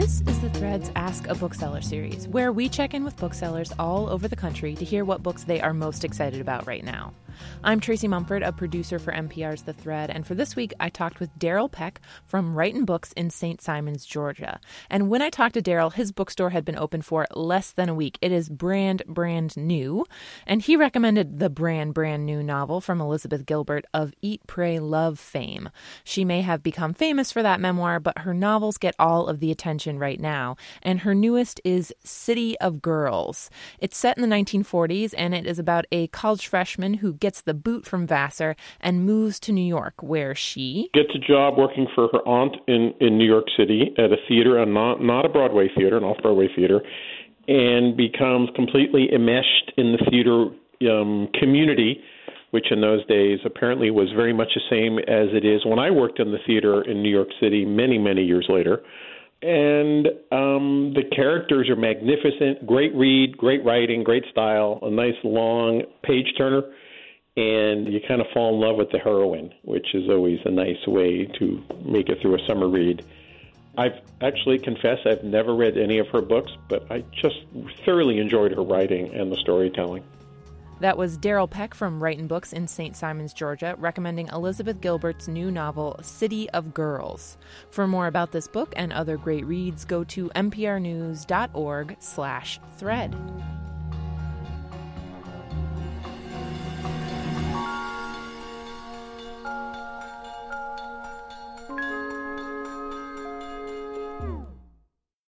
This is the Thread's Ask a Bookseller series, where we check in with booksellers all over the country to hear what books they are most excited about right now. I'm Tracy Mumford, a producer for MPR's The Thread, and for this week I talked with Darryl Peck from Righton Books in St. Simons, Georgia. And when I talked to Darryl, his bookstore had been open for less than a week. It is brand, brand new, and he recommended the brand, brand new novel from Elizabeth Gilbert of Eat, Pray, Love fame. She may have become famous for that memoir, but her novels get all of the attention right now, and her newest is City of Girls. It's set in the 1940s, and it is about a college freshman who gets the boot from Vassar and moves to New York, where she gets a job working for her aunt in in New York City at a theater, and not not a Broadway theater, an off Broadway theater, and becomes completely enmeshed in the theater um, community which in those days apparently was very much the same as it is when I worked in the theater in New York City many, many years later. And um, the characters are magnificent, great read, great writing, great style, a nice long page turner and you kind of fall in love with the heroine, which is always a nice way to make it through a summer read. I've actually confessed I've never read any of her books, but I just thoroughly enjoyed her writing and the storytelling. That was Darryl Peck from Righton Books in St. Simons, Georgia, recommending Elizabeth Gilbert's new novel, City of Girls. For more about this book and other great reads, go to mprnews.org slash thread.